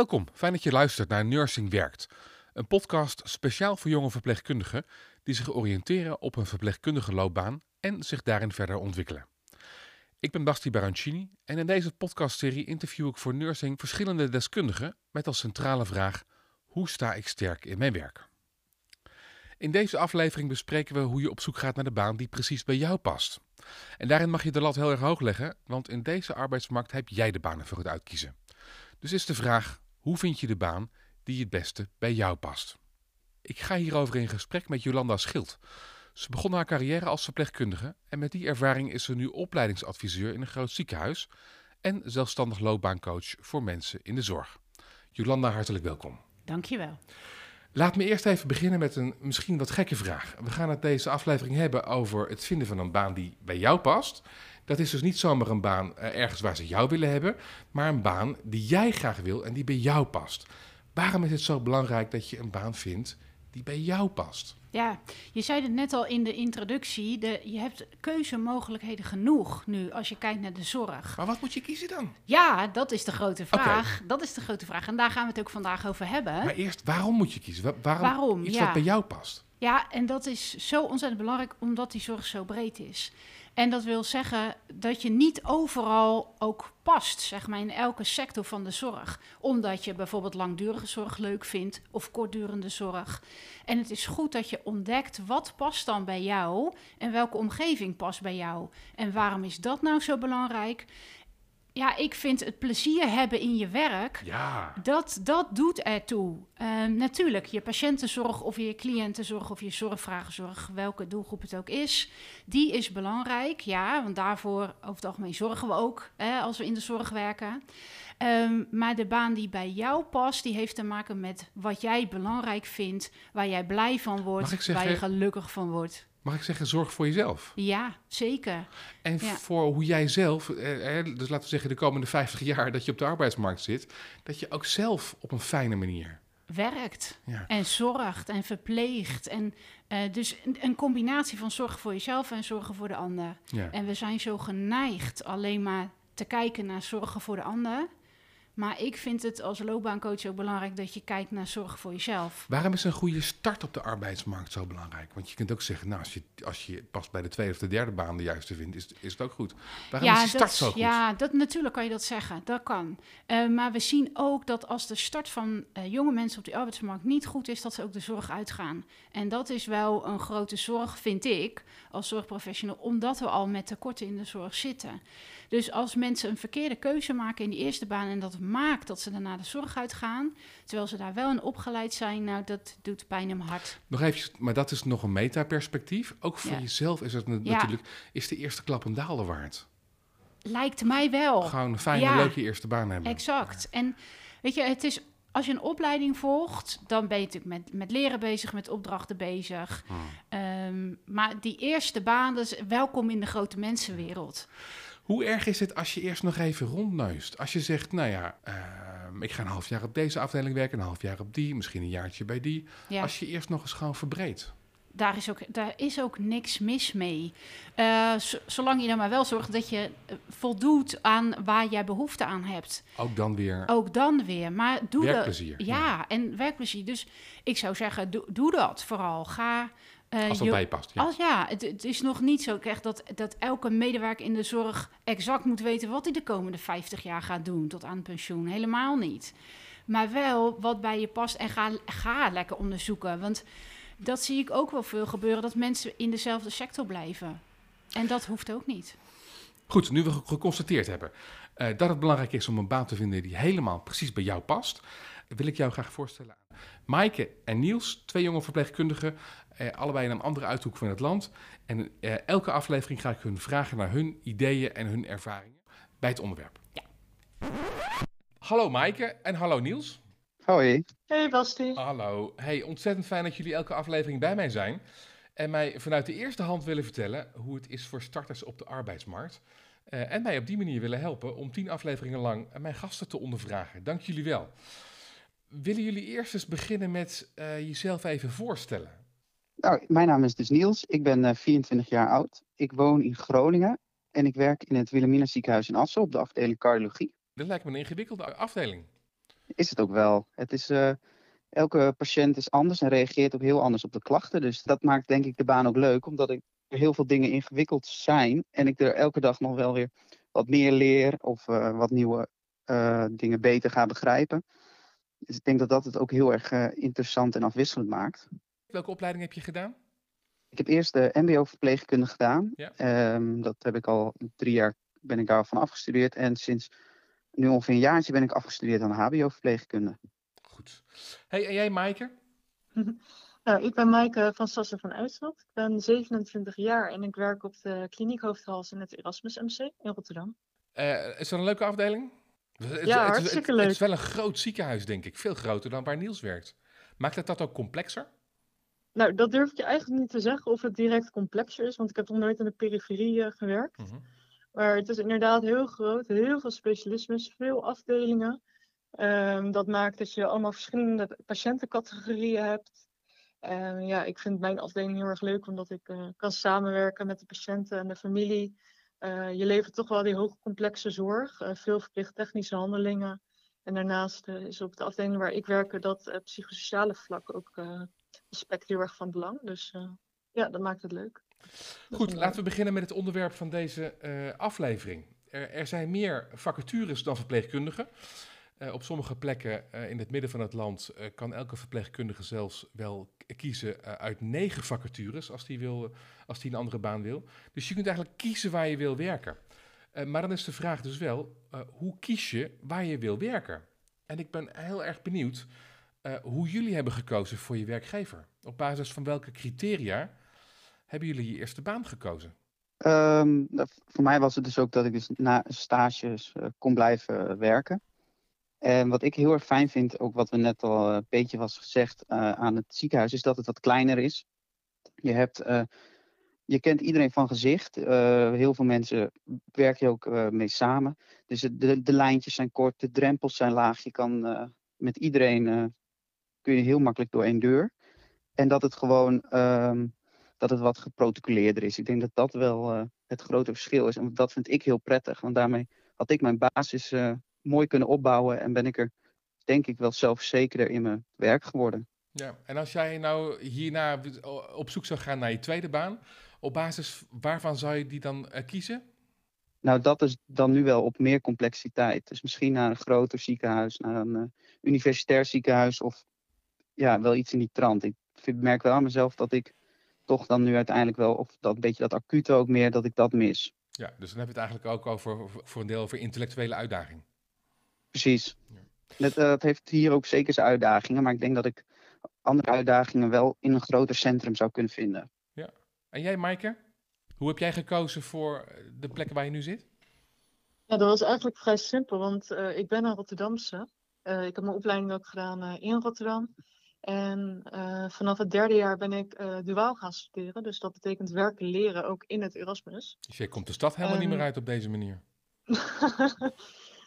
Welkom, fijn dat je luistert naar Nursing Werkt. Een podcast speciaal voor jonge verpleegkundigen die zich oriënteren op een verpleegkundige loopbaan en zich daarin verder ontwikkelen. Ik ben Basti Barancini en in deze podcastserie interview ik voor Nursing verschillende deskundigen met als centrale vraag: hoe sta ik sterk in mijn werk? In deze aflevering bespreken we hoe je op zoek gaat naar de baan die precies bij jou past. En daarin mag je de lat heel erg hoog leggen, want in deze arbeidsmarkt heb jij de banen voor het uitkiezen. Dus is de vraag: hoe vind je de baan die het beste bij jou past? Ik ga hierover in gesprek met Jolanda Schild. Ze begon haar carrière als verpleegkundige en met die ervaring is ze nu opleidingsadviseur in een groot ziekenhuis en zelfstandig loopbaancoach voor mensen in de zorg. Jolanda, hartelijk welkom. Dankjewel. Laat me eerst even beginnen met een misschien wat gekke vraag. We gaan het deze aflevering hebben over het vinden van een baan die bij jou past. Dat is dus niet zomaar een baan eh, ergens waar ze jou willen hebben, maar een baan die jij graag wil en die bij jou past. Waarom is het zo belangrijk dat je een baan vindt die bij jou past? Ja, je zei het net al in de introductie. De, je hebt keuzemogelijkheden genoeg nu als je kijkt naar de zorg. Maar wat moet je kiezen dan? Ja, dat is de grote vraag. Dat is de grote vraag. En daar gaan we het ook vandaag over hebben. Maar eerst, waarom moet je kiezen? Wa- Waarom, Waarom? iets Ja. wat bij jou past? Ja, en dat is zo ontzettend belangrijk omdat die zorg zo breed is. En dat wil zeggen dat je niet overal ook past, zeg maar, in elke sector van de zorg. Omdat je bijvoorbeeld langdurige zorg leuk vindt of kortdurende zorg. En het is goed dat je ontdekt wat past dan bij jou en welke omgeving past bij jou. En waarom is dat nou zo belangrijk? Ja, ik vind het plezier hebben in je werk Ja. dat, dat doet ertoe. Ehm, natuurlijk, je patiëntenzorg of je cliëntenzorg of je zorgvragenzorg, welke doelgroep het ook is, die is belangrijk. Ja, want daarvoor over het algemeen zorgen we ook hè, als we in de zorg werken. Ehm, maar de baan die bij jou past, die heeft te maken met wat jij belangrijk vindt, waar jij blij van wordt, waar je gelukkig van wordt. Mag ik zeggen, zorg voor jezelf. Ja, zeker. En Ja. voor hoe jij zelf, eh, dus laten we zeggen de komende 50 jaar dat je op de arbeidsmarkt zit, dat je ook zelf op een fijne manier. Werkt. Ja. En zorgt en verpleegt. En eh, dus een, een combinatie van zorgen voor jezelf en zorgen voor de ander. Ja. En we zijn zo geneigd alleen maar te kijken naar zorgen voor de ander. Maar ik vind het als loopbaancoach ook belangrijk dat je kijkt naar zorgen voor jezelf. Waarom is een goede start op de arbeidsmarkt zo belangrijk? Want je kunt ook zeggen, nou, als je, als je pas bij de tweede of de derde baan de juiste vindt, is, is het ook goed. Waarom is die start dat, zo goed? ja dat, natuurlijk kan je dat zeggen. Dat kan. Eh, maar we zien ook dat als de start van eh, jonge mensen op de arbeidsmarkt niet goed is, dat ze ook de zorg uitgaan. En dat is wel een grote zorg, vind ik, als zorgprofessional, omdat we al met tekorten in de zorg zitten. Dus als mensen een verkeerde keuze maken in die eerste baan en dat maakt dat ze daarna de zorg uitgaan, terwijl ze daar wel in opgeleid zijn, nou, dat doet pijn in mijn hart. Nog even, maar dat is nog een metaperspectief. Ook voor Ja. jezelf is het na- Ja. natuurlijk, is de eerste klap een daalder waard. Lijkt mij wel. Gewoon een fijne, Ja. leuke eerste baan hebben. Exact. En weet je, het is als je een opleiding volgt, dan ben je natuurlijk met, met leren bezig, met opdrachten bezig. Hmm. Ehm, maar die eerste baan, is welkom in de grote mensenwereld. Hoe erg is het als je eerst nog even rondneust? Als je zegt, nou ja, ehm, ik ga een half jaar op deze afdeling werken, een half jaar op die, misschien een jaartje bij die. Ja, Als je eerst nog eens gewoon verbreedt. daar, is ook, daar is ook niks mis mee. Eh, zolang je er maar wel zorgt dat je eh, voldoet aan waar jij behoefte aan hebt. Ook dan weer Ook dan weer. Maar doe werkplezier. Ja, en werkplezier. Dus ik zou zeggen, doe dat vooral. Ga. Eh, Als dat je- bij je past. Ja. Als ja, het, het is nog niet zo echt dat, dat elke medewerker in de zorg exact moet weten wat hij de komende 50 jaar gaat doen tot aan pensioen. Helemaal niet. Maar wel wat bij je past en ga, ga lekker onderzoeken. Want dat zie ik ook wel veel gebeuren, dat mensen in dezelfde sector blijven. En dat hoeft ook niet. Goed, nu we ge- geconstateerd hebben eh, dat het belangrijk is om een baan te vinden die helemaal precies bij jou past, wil ik jou graag voorstellen aan Maaike en Niels, twee jonge verpleegkundigen, eh, allebei in een andere uithoek van het land. En eh, elke aflevering ga ik hun vragen naar hun ideeën en hun ervaringen bij het onderwerp. Ja. Hallo Maaike en hallo Niels. Hoi. Hey Basti. Hallo. Hey, ontzettend fijn dat jullie elke aflevering bij mij zijn. En mij vanuit de eerste hand willen vertellen hoe het is voor starters op de arbeidsmarkt. Eh, en mij op die manier willen helpen om tien afleveringen lang mijn gasten te ondervragen. Dank jullie wel. Willen jullie eerst eens beginnen met eh, jezelf even voorstellen? Nou, mijn naam is dus Niels. Ik ben eh, 24 jaar oud. Ik woon in Groningen en ik werk in het Wilhelmina ziekenhuis in Assen op de afdeling cardiologie. Dat lijkt me een ingewikkelde afdeling. is het ook wel. Het is, eh, elke patiënt is anders en reageert ook heel anders op de klachten. Dus dat maakt denk ik de baan ook leuk, omdat ik er heel veel dingen ingewikkeld zijn en ik er elke dag nog wel weer wat meer leer of uh, wat nieuwe dingen beter ga begrijpen. Dus ik denk dat dat het ook heel erg uh, interessant en afwisselend maakt. Welke opleiding heb je gedaan? Ik heb eerst de MBO-verpleegkunde gedaan. Ja. Um, dat heb ik al drie jaar ben ik daarvan afgestudeerd. En sinds nu ongeveer een jaartje ben ik afgestudeerd aan HBO-verpleegkunde. Goed. Hey, en jij, Maaike? nou, ik ben Maaike van Sassen van Uitschot. Ik ben 27 jaar en ik werk op de kliniek Hoofdhals in het Erasmus MC in Rotterdam. Uh, is dat een leuke afdeling? Het, ja, het, hartstikke het, leuk. Het is wel een groot ziekenhuis, denk ik. Veel groter dan waar Niels werkt. Maakt het dat ook complexer? Nou, dat durf ik je eigenlijk niet te zeggen of het direct complexer is, want ik heb nog nooit in de periferie uh, gewerkt. Mm -hmm. Maar het is inderdaad heel groot, heel veel specialismes, veel afdelingen. Um, dat maakt dat je allemaal verschillende patiëntencategorieën hebt. En ja, ik vind mijn afdeling heel erg leuk, omdat ik uh, kan samenwerken met de patiënten en de familie. Uh, je levert toch wel die hoge complexe zorg, uh, veel verpleegtechnische handelingen. En daarnaast is op de afdeling waar ik werk dat psychosociale vlak ook aspect heel erg van belang. Dus ja, dat maakt het leuk. Goed, laten we beginnen met het onderwerp van deze aflevering. Er, er, zijn meer vacatures dan verpleegkundigen. Uh, op sommige plekken uh, in het midden van het land kan elke verpleegkundige zelfs wel kiezen uit negen vacatures als die, wil, als die een andere baan wil. Dus je kunt eigenlijk kiezen waar je wil werken. maar dan is de vraag dus wel, hoe kies je waar je wil werken? En ik ben heel erg benieuwd hoe jullie hebben gekozen voor je werkgever. Op basis van welke criteria hebben jullie je eerste baan gekozen? Um, voor mij was het dus ook dat ik dus na stages kon blijven werken. En wat ik heel erg fijn vind, ook wat we net al een beetje was gezegd uh, aan het ziekenhuis, is dat het wat kleiner is. Je, hebt, uh, je kent iedereen van gezicht. heel veel mensen werk je ook mee samen. Dus de, de lijntjes zijn kort, de drempels zijn laag. Je kan met iedereen kun je heel makkelijk door één deur. En dat het gewoon um, dat het wat geprotocoleerder is. Ik denk dat dat wel het grote verschil is. En dat vind ik heel prettig. Want daarmee had ik mijn basis mooi kunnen opbouwen. En ben ik er, denk ik, wel zelfverzekerder in mijn werk geworden. Ja, en als jij nou hierna op zoek zou gaan naar je tweede baan, op basis waarvan zou je die dan uh, kiezen? Nou, dat is dan nu wel op meer complexiteit. Dus misschien naar een groter ziekenhuis, naar een universitair ziekenhuis of ja, wel iets in die trant. Ik merk wel aan mezelf dat ik toch dan nu uiteindelijk wel, of dat beetje dat acute ook meer, dat ik dat mis. Ja, dus dan hebben we het eigenlijk ook over, voor een deel over intellectuele uitdaging. Precies. Dat, uh, dat heeft hier ook zeker zijn uitdagingen, maar ik denk dat ik andere uitdagingen wel in een groter centrum zou kunnen vinden. Ja. En jij, Maaike? Hoe heb jij gekozen voor de plekken waar je nu zit? Ja, dat was eigenlijk vrij simpel, want uh, ik ben een Rotterdamse. Uh, ik heb mijn opleiding ook gedaan in Rotterdam. En uh, vanaf het derde jaar ben ik uh, duaal gaan studeren. Dus dat betekent werken, leren ook in het Erasmus. Dus je komt de stad helemaal um, niet meer uit op deze manier?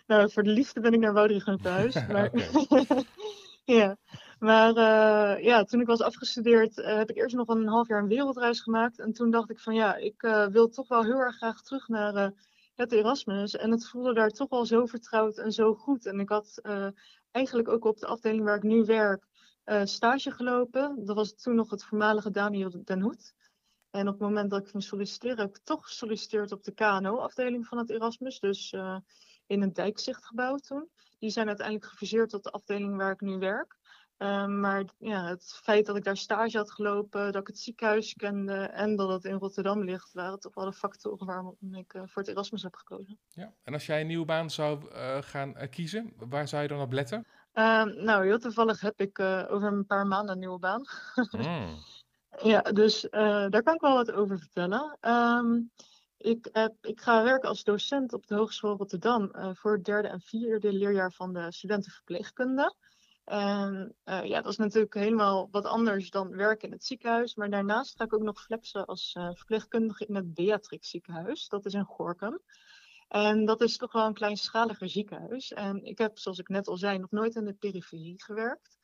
nou, voor de liefde ben ik naar Woudrichem thuis. Maar... ja, maar uh, ja, toen ik was afgestudeerd heb ik eerst nog een half jaar een wereldreis gemaakt. En toen dacht ik van ja, ik wil toch wel heel erg graag terug naar het Erasmus. En het voelde daar toch wel zo vertrouwd en zo goed. En ik had eigenlijk ook op de afdeling waar ik nu werk stage gelopen. Dat was toen nog het voormalige Daniel Den Hoed. En op het moment dat ik ging solliciteren, heb ik toch gesolliciteerd op de KNO-afdeling van het Erasmus. Dus in een dijkzichtgebouw toen. Die zijn uiteindelijk gefuseerd tot de afdeling waar ik nu werk. Uh, maar ja, het feit dat ik daar stage had gelopen, dat ik het ziekenhuis kende en dat het in Rotterdam ligt, waren toch wel de factoren waarom ik voor het Erasmus heb gekozen. Ja, en als jij een nieuwe baan zou gaan kiezen, waar zou je dan op letten? Uh, nou, heel toevallig heb ik over een paar maanden een nieuwe baan. mm. ja, dus daar kan ik wel wat over vertellen. Um, ik, heb, ik ga werken als docent op de Hogeschool Rotterdam voor het derde en vierde leerjaar van de studentenverpleegkunde. En ja, dat is natuurlijk helemaal wat anders dan werken in het ziekenhuis. Maar daarnaast ga ik ook nog flexen als verpleegkundige in het Beatrix ziekenhuis. Dat is in Gorkum. En dat is toch wel een kleinschaliger ziekenhuis. En ik heb, zoals ik net al zei, nog nooit in de periferie gewerkt.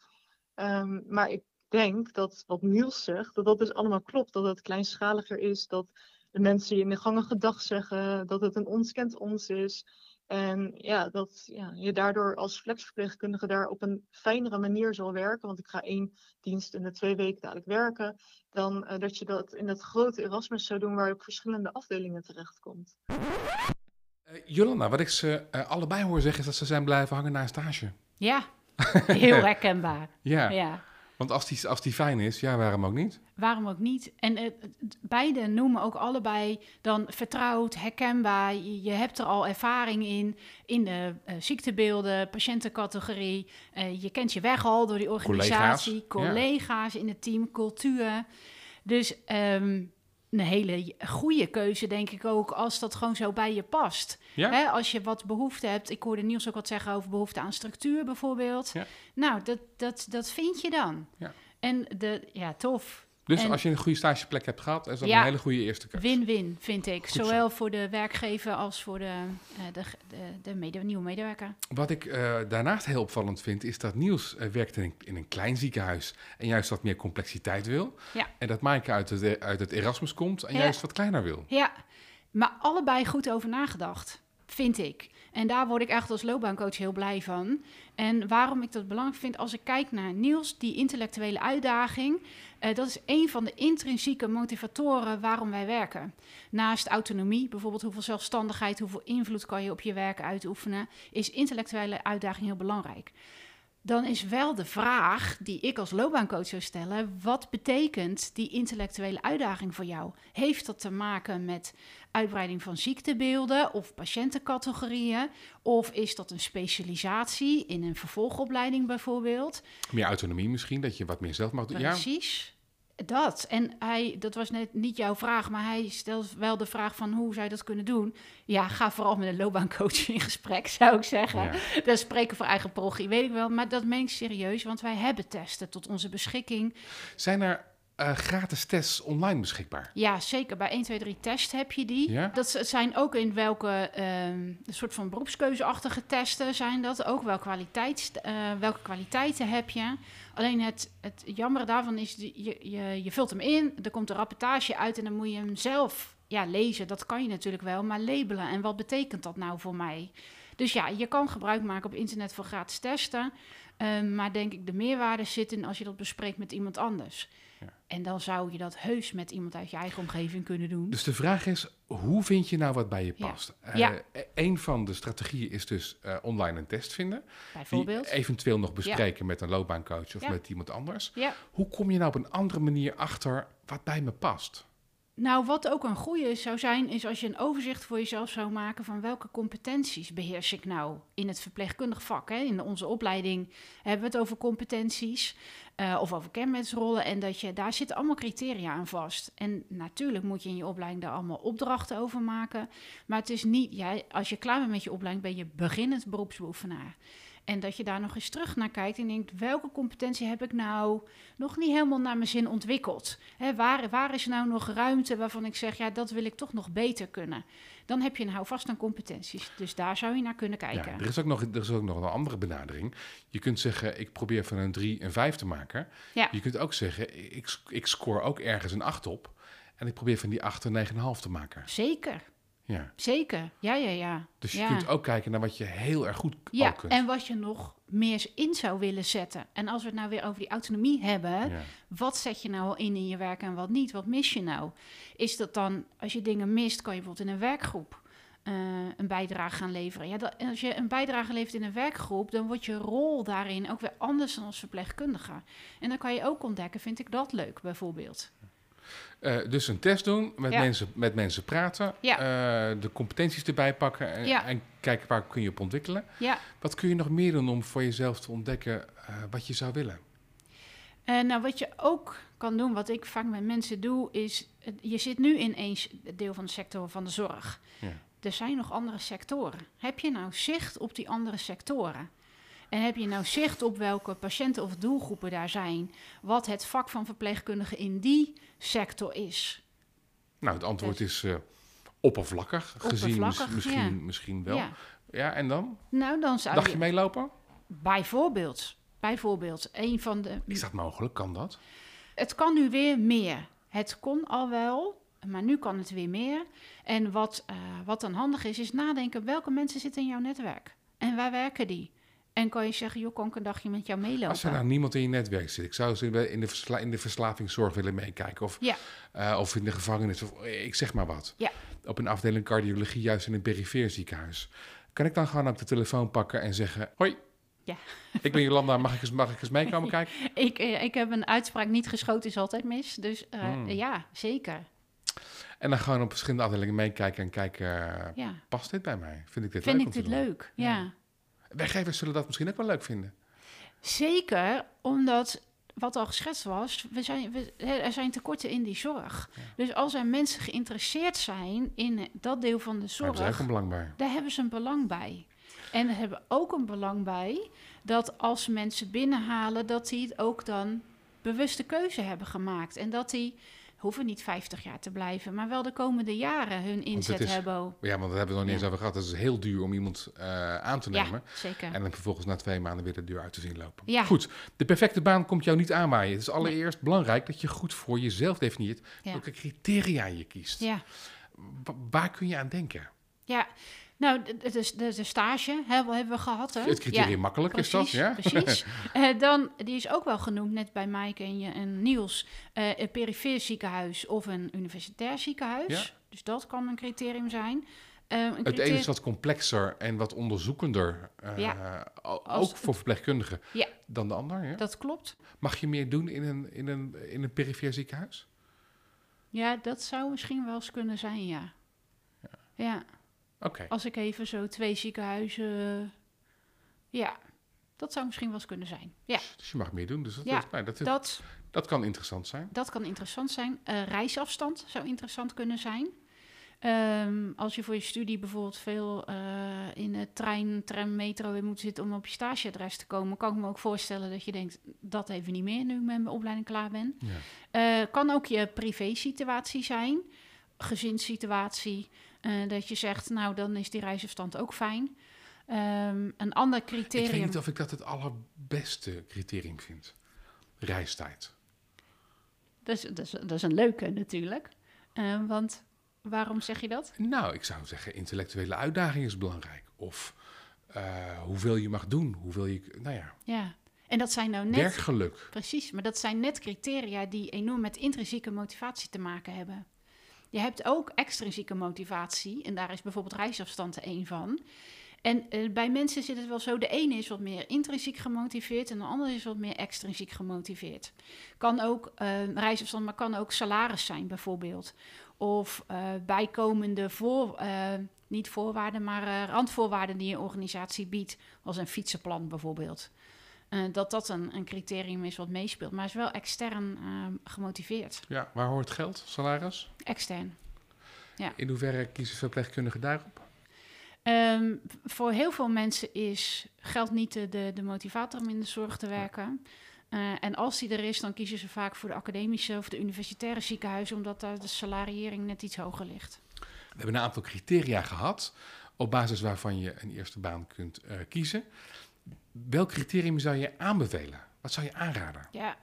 Um, maar ik denk dat wat Niels zegt, dat dat dus allemaal klopt. Dat het kleinschaliger is, dat de mensen je in de gangen gedag zeggen, dat het een ons kent ons is. En ja, dat ja, je daardoor als flexverpleegkundige daar op een fijnere manier zal werken. Want ik ga één dienst in de twee weken dadelijk werken. Dan uh, dat je dat in dat grote Erasmus zou doen waar je op verschillende afdelingen terechtkomt. Uh, Jolanda, wat ik ze uh, allebei hoor zeggen is dat ze zijn blijven hangen na een stage. Ja, heel herkenbaar. ja. ja. Want als die, als die fijn is, ja, waarom ook niet? Waarom ook niet? En uh, beide noemen ook allebei dan vertrouwd, herkenbaar. Je, je hebt er al ervaring in, in de uh, ziektebeelden, patiëntencategorie. Uh, je kent je weg al door die organisatie, collega's, collega's ja. in het team, cultuur. Dus um, een hele goede keuze, denk ik ook, als dat gewoon zo bij je past. Ja? Hè, als je wat behoefte hebt, ik hoorde Niels ook wat zeggen over behoefte aan structuur bijvoorbeeld. Ja. Nou, dat, dat, dat vind je dan. Ja. En de, ja, tof. Dus En- als je een goede stageplek hebt gehad, is dat Ja. een hele goede eerste keuze. Win-win, vind ik. Goed zo. Zowel voor de werkgever als voor de, eh, de, de, de mede- nieuwe medewerker. Wat ik eh, daarnaast heel opvallend vind, is dat Niels eh, werkt in een, in een klein ziekenhuis en juist wat meer complexiteit wil. Ja. En dat Maaike uit het, uit het Erasmus komt en Ja. juist wat kleiner wil. Ja, maar allebei goed over nagedacht, vind ik. En daar word ik echt als loopbaancoach heel blij van. En waarom ik dat belangrijk vind, als ik kijk naar Niels, die intellectuele uitdaging, eh, dat is een van de intrinsieke motivatoren waarom wij werken. Naast autonomie, bijvoorbeeld hoeveel zelfstandigheid, hoeveel invloed kan je op je werk uitoefenen, is intellectuele uitdaging heel belangrijk. Dan is wel de vraag die ik als loopbaancoach zou stellen: wat betekent die intellectuele uitdaging voor jou? Heeft dat te maken met uitbreiding van ziektebeelden of patiëntencategorieën? Of is dat een specialisatie in een vervolgopleiding bijvoorbeeld? Meer autonomie misschien, dat je wat meer zelf mag doen. Ja, Precies. Dat. En hij, dat was net niet jouw vraag, maar hij stelt wel de vraag van hoe zou je dat kunnen doen? Ja, ga vooral met een loopbaancoach in gesprek, zou ik zeggen. Ja. Dat spreken voor eigen parochie, weet ik wel. Maar dat meen ik serieus, want wij hebben testen tot onze beschikking. Zijn er eh, gratis tests online beschikbaar? Ja, zeker. Bij 1, 2, 3 test heb je die. Ja? Dat zijn ook in welke ehm, een soort van beroepskeuzeachtige testen zijn dat. Ook wel kwaliteits, eh, welke kwaliteiten heb je. Alleen het, het jammer daarvan is, je, je, je vult hem in, er komt een rapportage uit en dan moet je hem zelf ja, lezen. Dat kan je natuurlijk wel, maar labelen. En wat betekent dat nou voor mij? Dus ja, je kan gebruik maken op internet voor gratis testen. Ehm, maar denk ik, de meerwaarde zit in als je dat bespreekt met iemand anders. Ja. En dan zou je dat heus met iemand uit je eigen omgeving kunnen doen. Dus de vraag is, hoe vind je nou wat bij je Ja. past? Eh, Ja. e- Een van de strategieën is dus eh, online een test vinden. bijvoorbeeld. Die eventueel nog bespreken met een loopbaancoach of met iemand anders. Hoe kom je nou op een andere manier achter wat bij me past? Nou, wat ook een goede zou zijn, is als je een overzicht voor jezelf zou maken van welke competenties beheers ik nou in het verpleegkundig vak. Hè? In onze opleiding hebben we het over competenties eh, of over kenmerksrollen. En dat je, daar zitten allemaal criteria aan vast. En natuurlijk moet je in je opleiding daar allemaal opdrachten over maken. Maar het is niet, ja, als je klaar bent met je opleiding, ben je beginnend beroepsbeoefenaar. En dat je daar nog eens terug naar kijkt en denkt: welke competentie heb ik nou nog niet helemaal naar mijn zin ontwikkeld? Hè, waar, waar is nou nog ruimte waarvan ik zeg: ja, dat wil ik toch nog beter kunnen? Dan heb je een houvast aan competenties. Dus daar zou je naar kunnen kijken. Ja, er, is ook nog, er is ook nog een andere benadering. Je kunt zeggen, ik probeer van een 3 een 5 te maken. Ja. Je kunt ook zeggen, ik, ik score ook ergens een 8 op. En ik probeer van die 8 een 9,5 te maken. Zeker, Ja. zeker. Ja, ja, ja. Dus je ja. kunt ook kijken naar wat je heel erg goed Ja, kunt. en wat je nog meer in zou willen zetten. En als we het nou weer over die autonomie hebben, Ja. wat zet je nou al in in je werk en wat niet? Wat mis je nou? Is dat dan, als je dingen mist, kan je bijvoorbeeld in een werkgroep eh, een bijdrage gaan leveren? Ja, dat, als je een bijdrage levert in een werkgroep, dan wordt je rol daarin ook weer anders dan als verpleegkundige. En dan kan je ook ontdekken, vind ik dat leuk bijvoorbeeld? Eh, dus een test doen, met, Ja. mensen, met mensen praten, Ja. eh, de competenties erbij pakken en, Ja. en kijken waar kun je op ontwikkelen. Ja, Wat kun je nog meer doen om voor jezelf te ontdekken eh, wat je zou willen? En nou, wat je ook kan doen, wat ik vaak met mensen doe, is... Je zit nu in één deel van de sector van de zorg. Ja. Er zijn nog andere sectoren. Heb je nou zicht op die andere sectoren? En heb je nou zicht op welke patiënten of doelgroepen daar zijn? Wat het vak van verpleegkundige in die sector is? Nou, het antwoord is eh, oppervlakkig, gezien misschien, ja. misschien wel. Ja. Ja. en dan? Nou, dan zou Dagje je... meelopen? Bijvoorbeeld, bijvoorbeeld, een van de... Is dat mogelijk? Kan dat? Het kan nu weer meer. Het kon al wel, maar nu kan het weer meer. En wat, eh, wat dan handig is, is nadenken welke mensen zitten in jouw netwerk en waar werken die. En kan je zeggen, joh, kan ik een dagje met jou meelopen? Als er nou niemand in je netwerk zit, ik zou ze in de, versla, in de verslavingszorg willen meekijken. Of, Ja. eh, of in de gevangenis, of eh, ik zeg maar wat. Ja. Op een afdeling cardiologie, juist in een perifeer ziekenhuis. Kan ik dan gewoon ook de telefoon pakken en zeggen: Hoi, Ja. ik ben Jolanda, mag ik eens, mag ik eens meekomen kijken? Ik, eh, ik heb een uitspraak, niet geschoten is altijd mis. Dus Hmm. ja, zeker. En dan gewoon op verschillende afdelingen meekijken en kijken: Ja. past dit bij mij? Vind ik dit Vind leuk? ik om te dit leuk? ja. Werkgevers zullen dat misschien ook wel leuk vinden. Zeker, omdat wat al geschetst was, we zijn, we, er zijn tekorten in die zorg. Dus als er mensen geïnteresseerd zijn in dat deel van de Daar hebben ze zorg, een belang bij. daar hebben ze een belang bij. En er hebben ook een belang bij dat als mensen binnenhalen, dat die het ook dan bewuste keuze hebben gemaakt. En dat die hoeven niet 50 jaar te blijven, maar wel de komende jaren hun inzet is- hebben. Ja, want dat hebben we nog niet eens over gehad. Het is heel duur om iemand eh, aan te nemen. Ja, zeker. En dan vervolgens na twee maanden weer de deur uit te zien lopen. Ja. Goed, de perfecte baan komt jou niet aanwaaien. Het is allereerst belangrijk dat je goed voor jezelf definieert welke criteria je kiest. Ja. Wa- waar kun je aan denken? Ja, nou, de, de, de, de stage hebben, hebben we gehad. Hè? Het criterium Ja, makkelijk precies, is dat, ja? Precies. Eh, dan, die is ook wel genoemd, net bij Maaike en, je, en Niels, eh, een perifeer ziekenhuis of een universitair ziekenhuis. Ja. Dus dat kan een criterium zijn. Eh, een Het ene is wat complexer en wat onderzoekender, Ja. ook voor verpleegkundigen, Ja. dan de ander. Ja? Dat klopt. Mag je meer doen in een, in een, in een perifeer ziekenhuis? Ja, dat zou misschien wel eens kunnen zijn, ja. Ja, Als ik even zo twee ziekenhuizen... Ja, dat zou misschien wel eens kunnen zijn. Ja, dus je mag meer doen. Dus dat, Ja, is, nou, dat, is- dat, dat kan interessant zijn. Dat kan interessant zijn. Eh, reisafstand zou interessant kunnen zijn. Ehm, als je voor je studie bijvoorbeeld veel eh, in de trein, tram, metro in moet zitten om op je stageadres te komen, kan ik me ook voorstellen dat je denkt, dat even niet meer nu ik met mijn opleiding klaar ben. Ja. Eh, kan ook je privé-situatie zijn, gezinssituatie, eh, dat je zegt, nou dan is die reisafstand ook fijn. Ehm, een ander Ik weet criterium. niet of ik dat het allerbeste criterium vind. Reistijd. Dat, is, dat, is, dat is een leuke natuurlijk. Eh, want waarom zeg je dat? Nou, ik zou zeggen, intellectuele uitdaging is belangrijk. Of eh, hoeveel je mag doen, hoeveel je, nou ja, Ja, en dat zijn nou net... werkgeluk. Precies, maar dat zijn net criteria die enorm met intrinsieke motivatie te maken hebben. Je hebt ook extrinsieke motivatie en daar is bijvoorbeeld reisafstand één van. En eh, bij mensen zit het wel zo, de ene is wat meer intrinsiek gemotiveerd en de andere is wat meer extrinsiek gemotiveerd. Kan ook eh, reisafstand, maar kan ook salaris zijn bijvoorbeeld. Of eh, bijkomende voor, niet voorwaarden, maar randvoorwaarden die een organisatie biedt, als een fietsenplan bijvoorbeeld. Eh, dat dat een, een criterium is wat meespeelt. Maar is wel extern ehm, gemotiveerd. Ja, waar hoort geld, salaris? Extern. In hoeverre kiezen verpleegkundigen daarop? Ehm, voor heel veel mensen is geld niet de, de, de motivator om in de zorg te werken. Eh, en als die er is, dan kiezen ze vaak voor de academische of de universitaire ziekenhuizen, omdat daar de salariering net iets hoger ligt. We hebben een aantal criteria gehad, op basis waarvan je een eerste baan kunt eh, kiezen. Welk criterium zou je aanbevelen? Wat zou je aanraden? Ja,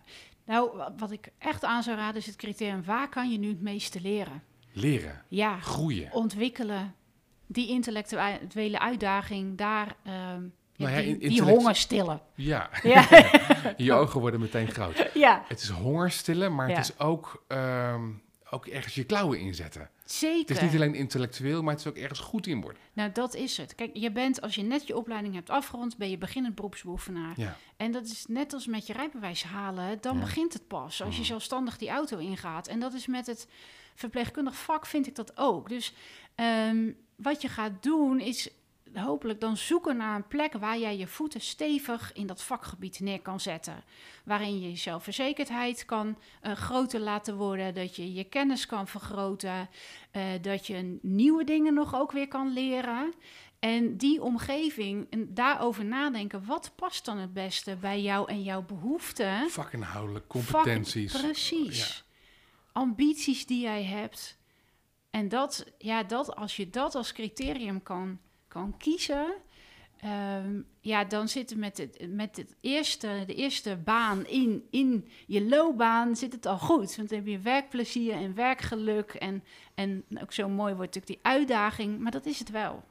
nou, wa- wat ik echt aan zou raden is het criterium: waar kan je nu het meeste leren? Leren, Ja, groeien. ontwikkelen, die intellectuele uitdaging, daar ehm, Nou ja, die, honger stillen. Ja, Ja, je ogen worden meteen groot. ja Het is hongerstillen, maar Ja. het is ook, ehm, ook ergens je klauwen inzetten. Zeker. Het is niet alleen intellectueel, maar het is ook ergens goed in worden. Nou, dat is het. Kijk, je bent, als je net je opleiding hebt afgerond, ben je beginnend beroepsbeoefenaar. Ja. En dat is net als met je rijbewijs halen, dan Ja. begint het pas. Als je Mhm. zelfstandig die auto ingaat. En dat is met het verpleegkundig vak, vind ik dat ook. Dus ehm, wat je gaat doen, is hopelijk dan zoeken naar een plek waar jij je voeten stevig in dat vakgebied neer kan zetten. Waarin je je zelfverzekerdheid kan eh, groter laten worden, dat je je kennis kan vergroten, eh, dat je nieuwe dingen nog ook weer kan leren. En die omgeving, en daarover nadenken, wat past dan het beste bij jou en jouw behoeften? Vakinhoudelijk, Vak- competenties. precies. Ambities die jij hebt. En dat, ja, dat, als je dat als criterium kan, kan kiezen, Ehm, ja, dan zit het met, het, met het eerste, de eerste baan in, in je loopbaan zit het al goed. Want dan heb je werkplezier en werkgeluk. En, en ook zo mooi wordt natuurlijk die uitdaging. Maar dat is het wel.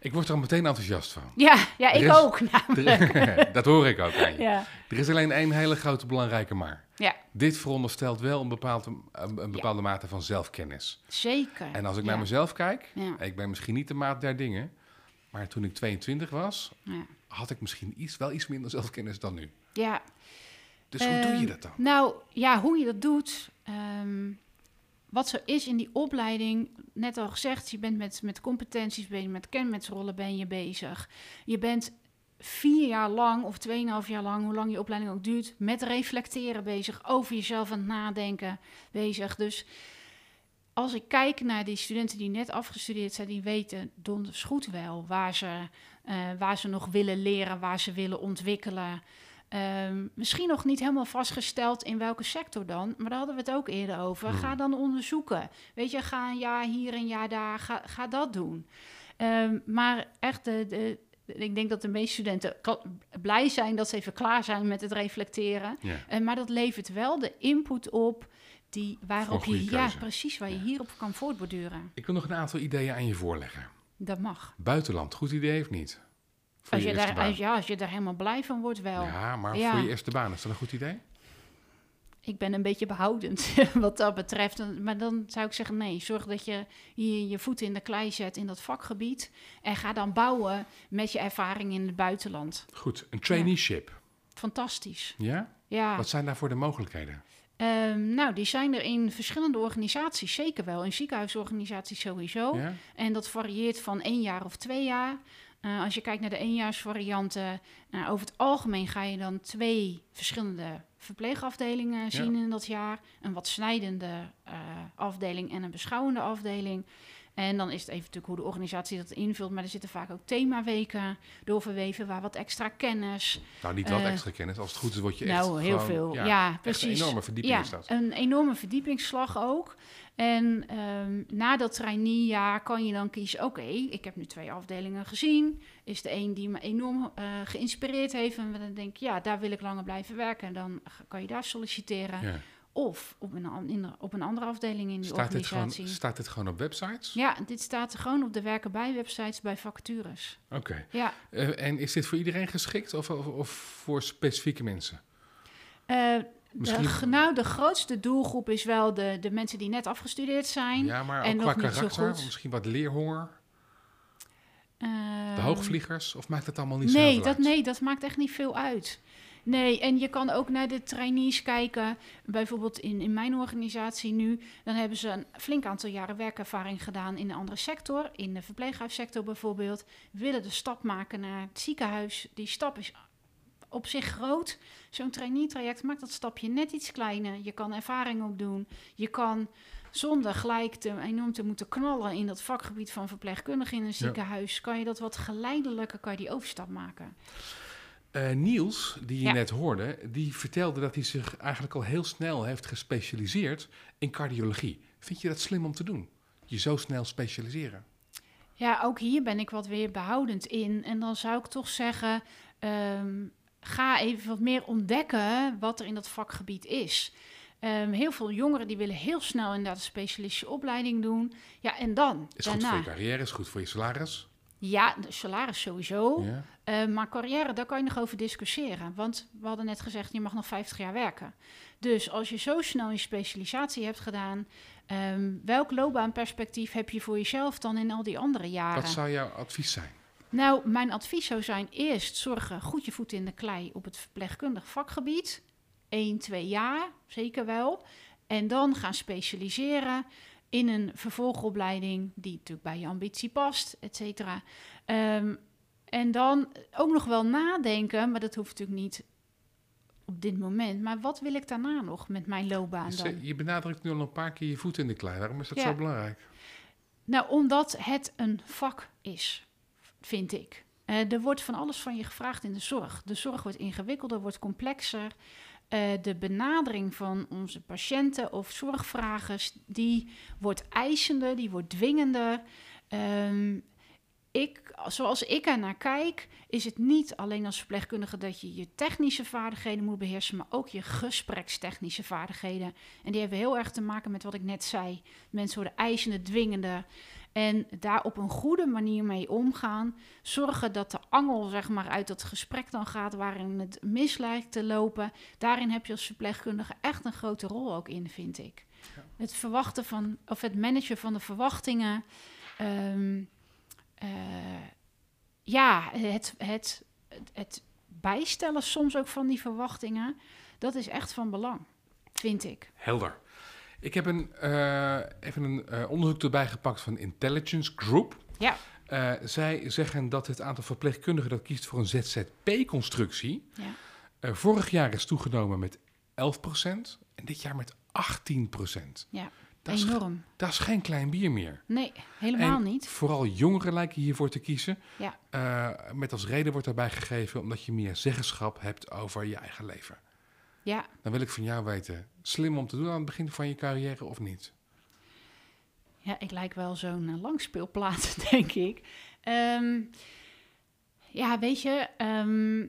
Ik word er al meteen enthousiast van. Ja, ja ik is- ook namelijk. dat hoor ik ook aan je. Ja. Er is alleen één hele grote belangrijke maar. ja, Dit veronderstelt wel een bepaalde, een, bepaalde mate van zelfkennis. zeker. En als ik naar mezelf kijk, ik ben misschien niet de maat der dingen, maar toen ik 22 was, Ja. had ik misschien iets, wel iets minder zelfkennis dan nu. ja. Dus hoe doe je Ehm, dat dan? Nou, ja, hoe je dat doet. ehm, wat zo is in die opleiding, net al gezegd, je bent met, met competenties bezig, met kenmetsrollen ben je bezig. Je bent vier jaar lang of tweeënhalf jaar lang, hoe lang je opleiding ook duurt, met reflecteren bezig, over jezelf aan het nadenken bezig. Dus als ik kijk naar die studenten die net afgestudeerd zijn, die weten donders goed wel waar ze, eh, waar ze nog willen leren, waar ze willen ontwikkelen. Ehm, misschien nog niet helemaal vastgesteld in welke sector dan, maar daar hadden we het ook eerder over. Hmm. Ga dan onderzoeken. Weet je, ga een jaar hier, een jaar daar, ga, ga dat doen. Ehm, maar echt, de, de, ik denk dat de meeste studenten blij zijn dat ze even klaar zijn met het reflecteren. Ja. Eh, maar dat levert wel de input op die, waarop je, ja, precies, waar je Ja. hierop kan voortborduren. Ik wil nog een aantal ideeën aan je voorleggen. Dat mag. Buitenland, goed idee of niet? Voor Als je, daar, baan. als, ja, als je daar helemaal blij van wordt, wel. Ja, maar Ja. voor je eerste baan, is dat een goed idee? Ik ben een beetje behoudend wat dat betreft. Maar dan zou ik zeggen, nee, zorg dat je hier je voeten in de klei zet in dat vakgebied. En ga dan bouwen met je ervaring in het buitenland. Goed, een traineeship. Fantastisch. Ja? Ja. Wat zijn daarvoor de mogelijkheden? Ehm, nou, die zijn er in verschillende organisaties, zeker wel. In ziekenhuisorganisaties sowieso. Ja? En dat varieert van één jaar of twee jaar. Eh, als je kijkt naar de éénjaarsvarianten, nou, over het algemeen ga je dan twee verschillende verpleegafdelingen zien in dat jaar. Een wat snijdende eh, afdeling en een beschouwende afdeling. En dan is het even natuurlijk hoe de organisatie dat invult, maar er zitten vaak ook themaweken doorverweven waar wat extra kennis. Nou, niet wat Eh, extra kennis. Als het goed is, word je echt nou, heel gewoon- veel. Ja, precies. een enorme verdieping ja, is dat. een enorme verdiepingsslag ook. En ehm, na dat traineejaar kan je dan kiezen... oké, ik heb nu twee afdelingen gezien. Is de een die me enorm eh, geïnspireerd heeft... en dan denk ik, ja, daar wil ik langer blijven werken. En dan kan je daar solliciteren. Ja. Of op een, in, op een andere afdeling in die Staat, dit gewoon, organisatie. staat dit gewoon op websites? Ja, dit staat gewoon op de werken bij websites bij vacatures. Oké. Ja, Eh, en is dit voor iedereen geschikt of, of, of voor specifieke mensen? Eh, Misschien- de, nou, de grootste doelgroep is wel de, de mensen die net afgestudeerd zijn. Ja, maar en ook qua zo karakter, misschien wat leerhonger, de Ehm, hoogvliegers, of maakt het allemaal niet nee, zoveel dat, uit? nee, dat maakt echt niet veel uit. Nee, en je kan ook naar de trainees kijken. Bijvoorbeeld in, in mijn organisatie nu. Dan hebben ze een flink aantal jaren werkervaring gedaan in een andere sector. In de verpleeghuissector bijvoorbeeld. Willen de stap maken naar het ziekenhuis. Die stap is op zich groot. Zo'n trainee-traject maakt dat stapje net iets kleiner. Je kan ervaring opdoen. Je kan zonder gelijk te, enorm te moeten knallen in dat vakgebied van verpleegkundige in een ziekenhuis, kan je dat wat geleidelijker, kan je die overstap maken. Eh, Niels, die je Ja. net hoorde, die vertelde dat hij zich eigenlijk al heel snel heeft gespecialiseerd in cardiologie. Vind je dat slim om te doen? Je zo snel specialiseren? Ja, ook hier ben ik wat weer behoudend in. En dan zou ik toch zeggen, ehm, ga even wat meer ontdekken wat er in dat vakgebied is. Ehm, heel veel jongeren die willen heel snel inderdaad een specialistische opleiding doen. Ja, en dan? Is goed voor je carrière, is goed voor je salaris. Ja, de salaris sowieso. Ja. Eh, maar carrière, daar kan je nog over discussiëren. Want we hadden net gezegd, je mag nog 50 jaar werken. Dus als je zo snel je specialisatie hebt gedaan... ehm, welk loopbaanperspectief heb je voor jezelf dan in al die andere jaren? Wat zou jouw advies zijn? Nou, mijn advies zou zijn eerst zorgen goed je voet in de klei op het verpleegkundig vakgebied. 1, 2 jaar, zeker wel. En dan gaan specialiseren in een vervolgopleiding die natuurlijk bij je ambitie past, et cetera. Ehm, en dan ook nog wel nadenken, maar dat hoeft natuurlijk niet op dit moment. Maar wat wil ik daarna nog met mijn loopbaan Dus, dan? eh, je benadrukt nu al een paar keer je voet in de klei. Waarom is dat Ja. zo belangrijk? Nou, omdat het een vak is, vind ik. Eh, er wordt van alles van je gevraagd in de zorg. De zorg wordt ingewikkelder, wordt complexer. Eh, de benadering van onze patiënten of zorgvragers, die wordt eisender, die wordt dwingender. Ehm, ik, zoals ik er naar kijk, is het niet alleen als verpleegkundige dat je je technische vaardigheden moet beheersen, maar ook je gesprekstechnische vaardigheden. En die hebben heel erg te maken met wat ik net zei. Mensen worden eisende, dwingende. En daar op een goede manier mee omgaan. Zorgen dat de angel zeg maar, uit dat gesprek dan gaat waarin het mis lijkt te lopen. Daarin heb je als verpleegkundige echt een grote rol ook in, vind ik. Ja. Het verwachten van, of het managen van de verwachtingen. Ehm, eh, ja, het, het, het, het bijstellen soms ook van die verwachtingen. Dat is echt van belang, vind ik. Helder. Ik heb een, eh, even een eh, onderzoek erbij gepakt van Intelligence Group. Ja. Zij zeggen dat het aantal verpleegkundigen dat kiest voor een ZZP-constructie Ja. vorig jaar is toegenomen met 11% en dit jaar met 18%. Ja, Dat is, enorm. dat is geen klein bier meer. Nee, helemaal En niet. Vooral jongeren lijken hiervoor te kiezen. Ja. Eh, met als reden wordt daarbij gegeven omdat je meer zeggenschap hebt over je eigen leven. Ja, Dan wil ik van jou weten, slim om te doen aan het begin van je carrière of niet? ja ik lijk wel zo'n eh, langspeelplaat, denk ik. Ehm, ja, weet je, ehm,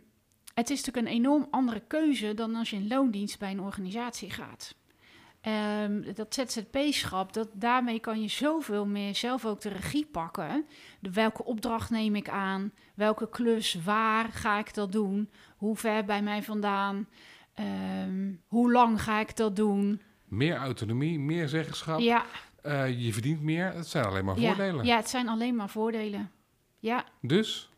het is natuurlijk een enorm andere keuze dan als je in loondienst bij een organisatie gaat. Ehm, dat ZZP-schap, dat, daarmee kan je zoveel meer zelf ook de regie pakken. De, welke opdracht neem ik aan? Welke klus? Waar ga ik dat doen? Hoe ver bij mij vandaan? Ehm, hoe lang ga ik dat doen? Meer autonomie, meer zeggenschap, Ja, eh, je verdient meer. Dat zijn alleen maar ja, voordelen. ja, het zijn alleen maar voordelen. Ja, Dus,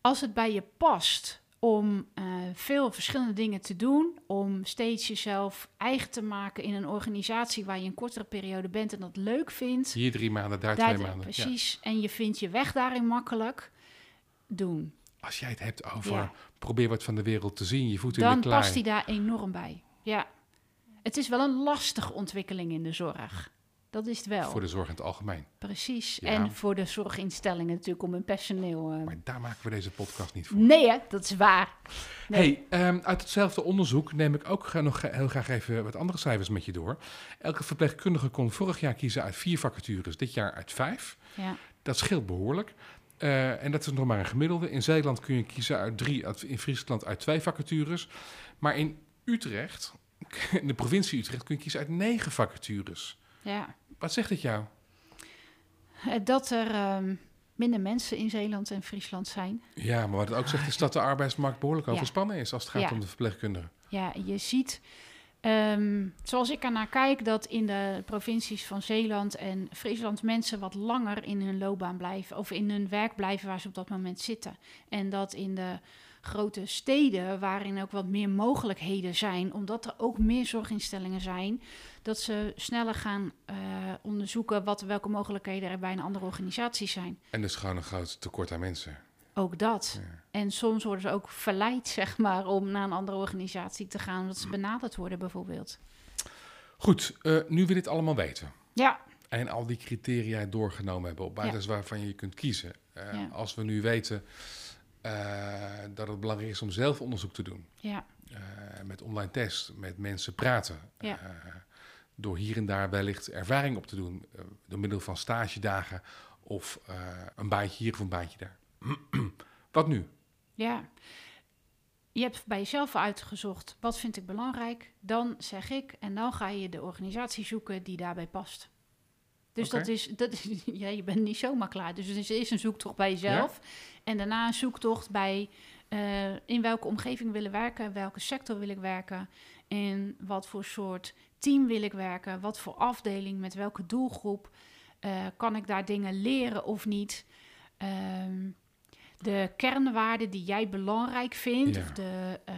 als het bij je past om eh, veel verschillende dingen te doen, om steeds jezelf eigen te maken in een organisatie waar je een kortere periode bent en dat leuk vindt, hier drie maanden, daar, daar, twee maanden. Ja. precies, en je vindt je weg daarin makkelijk, doen. Als jij het hebt over Ja. probeer wat van de wereld te zien, je voet in Dan de klei. past die daar enorm bij. Ja, het is wel een lastige ontwikkeling in de zorg. Dat is het wel. Voor de zorg in het algemeen. Precies. Ja. En voor de zorginstellingen natuurlijk om hun personeel. eh, Maar daar maken we deze podcast niet voor. Nee, hè? dat is waar. Nee. Hey, ehm, uit hetzelfde onderzoek neem ik ook nog heel graag even wat andere cijfers met je door. Elke verpleegkundige kon vorig jaar kiezen uit vier vacatures, dit jaar uit vijf. Ja. Dat scheelt behoorlijk. Eh, en dat is nog maar een gemiddelde. In Zeeland kun je kiezen uit drie, uit- in Friesland uit twee vacatures. Maar in Utrecht, in de provincie Utrecht, kun je kiezen uit negen vacatures. Ja. Wat zegt het jou? Eh, Dat er ehm, minder mensen in Zeeland en Friesland zijn. Ja, maar wat het ook zegt is dat de arbeidsmarkt behoorlijk Ja. overspannen is als het gaat Ja. om de verpleegkundigen. Ja, je ziet, ehm, zoals ik ernaar kijk, dat in de provincies van Zeeland en Friesland mensen wat langer in hun loopbaan blijven. Of in hun werk blijven waar ze op dat moment zitten. En dat in de grote steden, waarin ook wat meer mogelijkheden zijn, omdat er ook meer zorginstellingen zijn, dat ze sneller gaan eh, onderzoeken wat, welke mogelijkheden er bij een andere organisatie zijn. En dus gewoon een groot tekort aan mensen. Ook dat. Ja. En soms worden ze ook verleid, zeg maar, om naar een andere organisatie te gaan, omdat ze benaderd worden, bijvoorbeeld. Goed, eh, nu we dit allemaal weten. Ja, En al die criteria doorgenomen hebben op basis waarvan je kunt kiezen. Eh, Ja. Als we nu weten dat het belangrijk is om zelf onderzoek te doen. ja, eh, met online tests, met mensen praten. Ja. eh, door hier en daar wellicht ervaring op te doen. eh, door middel van stagedagen of eh, een baantje hier of een baantje daar. Wat nu? ja. Je hebt bij jezelf uitgezocht, wat vind ik belangrijk? Dan zeg ik, en dan ga je de organisatie zoeken die daarbij past. Dus dat is, dat is, ja, je bent niet zomaar klaar. Dus het is eerst een zoektocht bij jezelf. En daarna een zoektocht bij eh, in welke omgeving wil ik werken, welke sector wil ik werken, in wat voor soort team wil ik werken, wat voor afdeling, met welke doelgroep, eh, kan ik daar dingen leren of niet. Ehm, de kernwaarden die jij belangrijk vindt, Ja. of de, eh,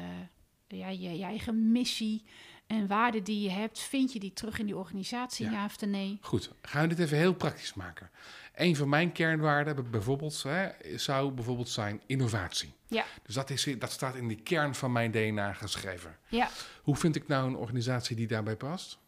ja, je, je eigen missie en waarden die je hebt, vind je die terug in die organisatie, Ja. ja, of nee? Goed, gaan we dit even heel praktisch maken. Een van mijn kernwaarden bijvoorbeeld, hè, zou bijvoorbeeld zijn innovatie. Ja. Dus dat, is, dat staat in de kern van mijn DNA geschreven. Ja. Hoe vind ik nou een organisatie die daarbij past?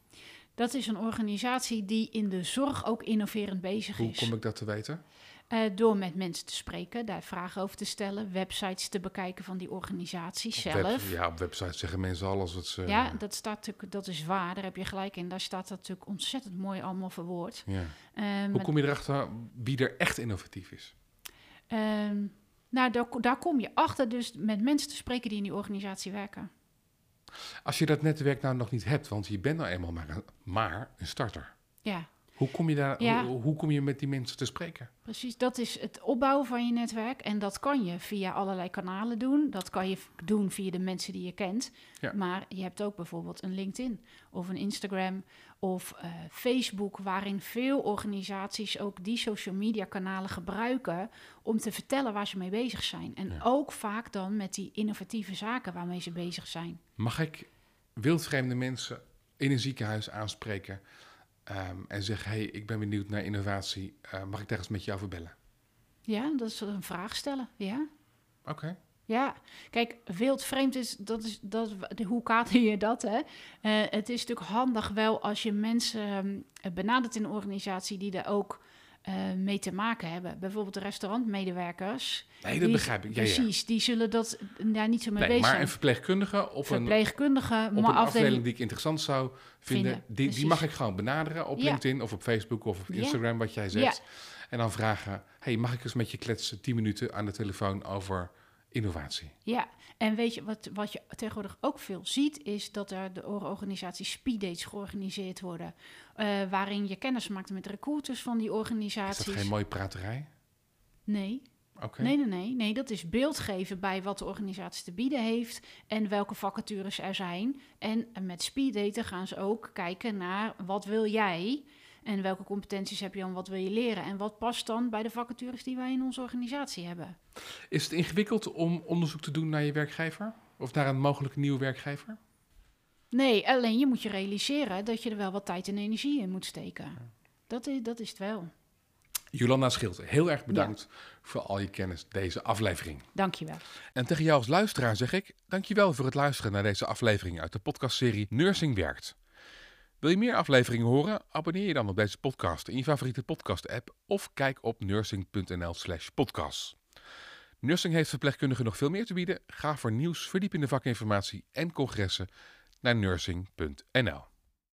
Dat is een organisatie die in de zorg ook innoverend bezig Hoe is. kom ik dat te weten? Eh, door met mensen te spreken, daar vragen over te stellen, websites te bekijken van die organisatie Op zelf. web- ja, op websites zeggen mensen alles wat ze... Ja, dat staat natuurlijk, dat is waar, daar heb je gelijk in. Daar staat dat natuurlijk ontzettend mooi allemaal verwoord. Ja. Eh, Hoe kom je erachter wie er echt innovatief is? Ehm, nou, daar, daar kom je achter dus met mensen te spreken die in die organisatie werken. Als je dat netwerk nou nog niet hebt, want je bent nou eenmaal maar een, maar een starter. Ja, Hoe kom, je daar, Ja. hoe, hoe kom je met die mensen te spreken? precies. Dat is het opbouwen van je netwerk. En dat kan je via allerlei kanalen doen. Dat kan je doen via de mensen die je kent. Ja. Maar je hebt ook bijvoorbeeld een LinkedIn of een Instagram of eh, Facebook, waarin veel organisaties ook die social media kanalen gebruiken om te vertellen waar ze mee bezig zijn. En Ja. ook vaak dan met die innovatieve zaken waarmee ze bezig zijn. Mag ik wildvreemde mensen in een ziekenhuis aanspreken ehm, en zeggen: hey, ik ben benieuwd naar innovatie, Eh, mag ik daar eens met je over bellen? Ja, dat is een vraag stellen. Ja. Oké. Ja, kijk, wildvreemd is, dat is, dat, hoe kader je dat, hè? Eh, het is natuurlijk handig wel als je mensen ehm, benadert in een organisatie die er ook eh, mee te maken hebben. Bijvoorbeeld de restaurantmedewerkers. Nee, dat Die- begrijp ik. Ja, ja. Precies, die zullen dat daar niet zo mee Nee, bezig maar zijn. een verpleegkundige op een, Verpleegkundigen, op maar een afdeling afdeling... die ik interessant zou vinden, Vinden, die, die mag ik gewoon benaderen op Ja. LinkedIn of op Facebook of op Ja. Instagram, wat jij zegt. En dan vragen: hey, mag ik eens met je kletsen 10 minuten aan de telefoon over innovatie? Ja, en weet je wat, wat je tegenwoordig ook veel ziet, is dat er de organisaties speeddates georganiseerd worden. eh, waarin je kennis maakt met recruiters van die Is organisaties. dat geen mooie praterij? Nee. Nee, nee, nee, nee. Dat is beeld geven bij wat de organisatie te bieden heeft en welke vacatures er zijn. En met speeddaten gaan ze ook kijken naar wat wil jij en welke competenties heb je en wat wil je leren. En wat past dan bij de vacatures die wij in onze organisatie hebben. Is het ingewikkeld om onderzoek te doen naar je werkgever? Of naar een mogelijke nieuwe werkgever? Nee, alleen je moet je realiseren dat je er wel wat tijd en energie in moet steken. Dat is, dat is het wel. Jolanda Schilte, heel erg bedankt voor al je kennis deze aflevering. Dankjewel. En tegen jou als luisteraar zeg ik, dankjewel voor het luisteren naar deze aflevering uit de podcastserie Nursing Werkt. Wil je meer afleveringen horen? Abonneer je dan op deze podcast in je favoriete podcast-app of kijk op nursing.nl slash podcast. Nursing heeft verpleegkundigen nog veel meer te bieden. Ga voor nieuws, verdiepende vakinformatie en congressen naar nursing.nl.